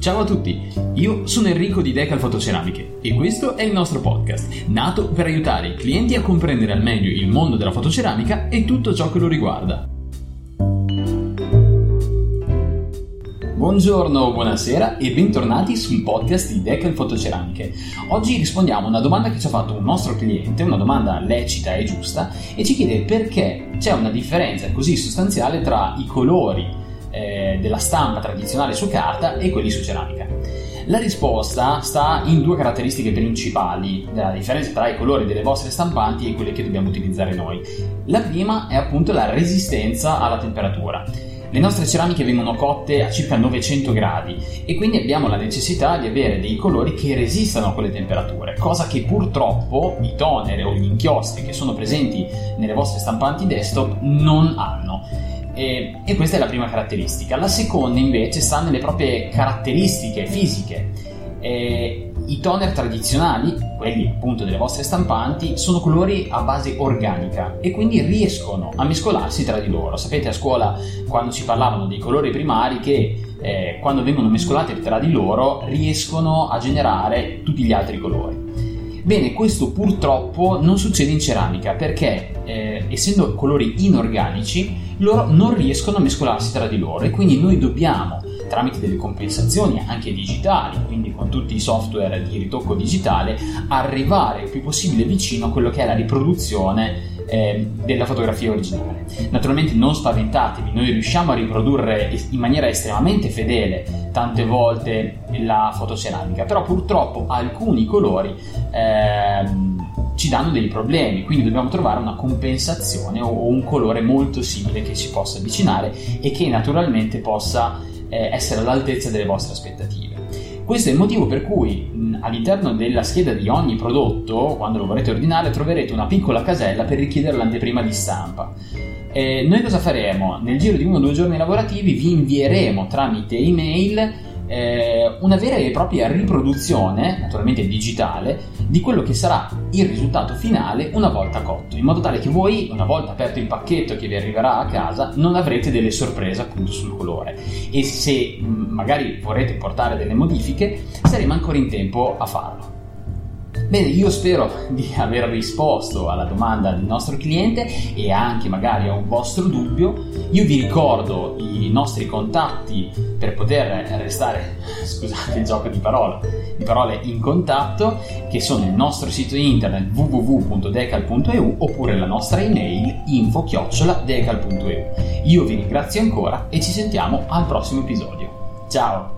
Ciao a tutti, io sono Enrico di Decal Fotoceramiche e questo è il nostro podcast, nato per aiutare i clienti a comprendere al meglio il mondo della fotoceramica e tutto ciò che lo riguarda. Buongiorno, buonasera e bentornati sul podcast di Decal Fotoceramiche. Oggi rispondiamo a una domanda che ci ha fatto un nostro cliente, una domanda lecita e giusta, e ci chiede perché c'è una differenza così sostanziale tra i colori eh, della stampa tradizionale su carta e quelli su ceramica. La risposta sta in due caratteristiche principali della differenza tra i colori delle vostre stampanti e quelle che dobbiamo utilizzare noi. La prima è appunto la resistenza alla temperatura. Le nostre ceramiche vengono cotte a circa 900 gradi e quindi abbiamo la necessità di avere dei colori che resistano a quelle temperature, cosa che purtroppo i toner o gli inchiostri che sono presenti nelle vostre stampanti desktop non hanno. E, e, questa è la prima caratteristica. La seconda invece sta nelle proprie caratteristiche fisiche. E, I toner tradizionali, quelli appunto delle vostre stampanti, sono colori a base organica e quindi riescono a mescolarsi tra di loro. Sapete a scuola quando ci parlavano dei colori primari che eh, quando vengono mescolati tra di loro riescono a generare tutti gli altri colori. Bene, questo purtroppo non succede in ceramica perché eh, essendo colori inorganici loro non riescono a mescolarsi tra di loro e quindi noi dobbiamo tramite delle compensazioni anche digitali, quindi con tutti i software di ritocco digitale, arrivare il più possibile vicino a quello che è la riproduzione eh, della fotografia originale. Naturalmente non spaventatevi, noi riusciamo a riprodurre in maniera estremamente fedele tante volte la fotoceramica, però purtroppo alcuni colori eh, ci danno dei problemi, quindi dobbiamo trovare una compensazione o un colore molto simile che si possa avvicinare e che naturalmente possa eh, essere all'altezza delle vostre aspettative. Questo è il motivo per cui mh, all'interno della scheda di ogni prodotto, quando lo vorrete ordinare, troverete una piccola casella per richiedere l'anteprima di stampa. Eh, noi cosa faremo? Nel giro di uno o due giorni lavorativi vi invieremo tramite email eh, una vera e propria riproduzione, naturalmente digitale, di quello che sarà il risultato finale una volta cotto, in modo tale che voi, una volta aperto il pacchetto che vi arriverà a casa, non avrete delle sorprese appunto sul colore. E se mm, magari vorrete portare delle modifiche, saremo ancora in tempo a farlo. Bene, io spero di aver risposto alla domanda del nostro cliente e anche magari a un vostro dubbio. Io vi ricordo i nostri contatti per poter restare, scusate il gioco di parole, di parole in contatto, che sono il nostro sito internet www.decal.eu oppure la nostra email info-decal.eu. Io vi ringrazio ancora e ci sentiamo al prossimo episodio. Ciao!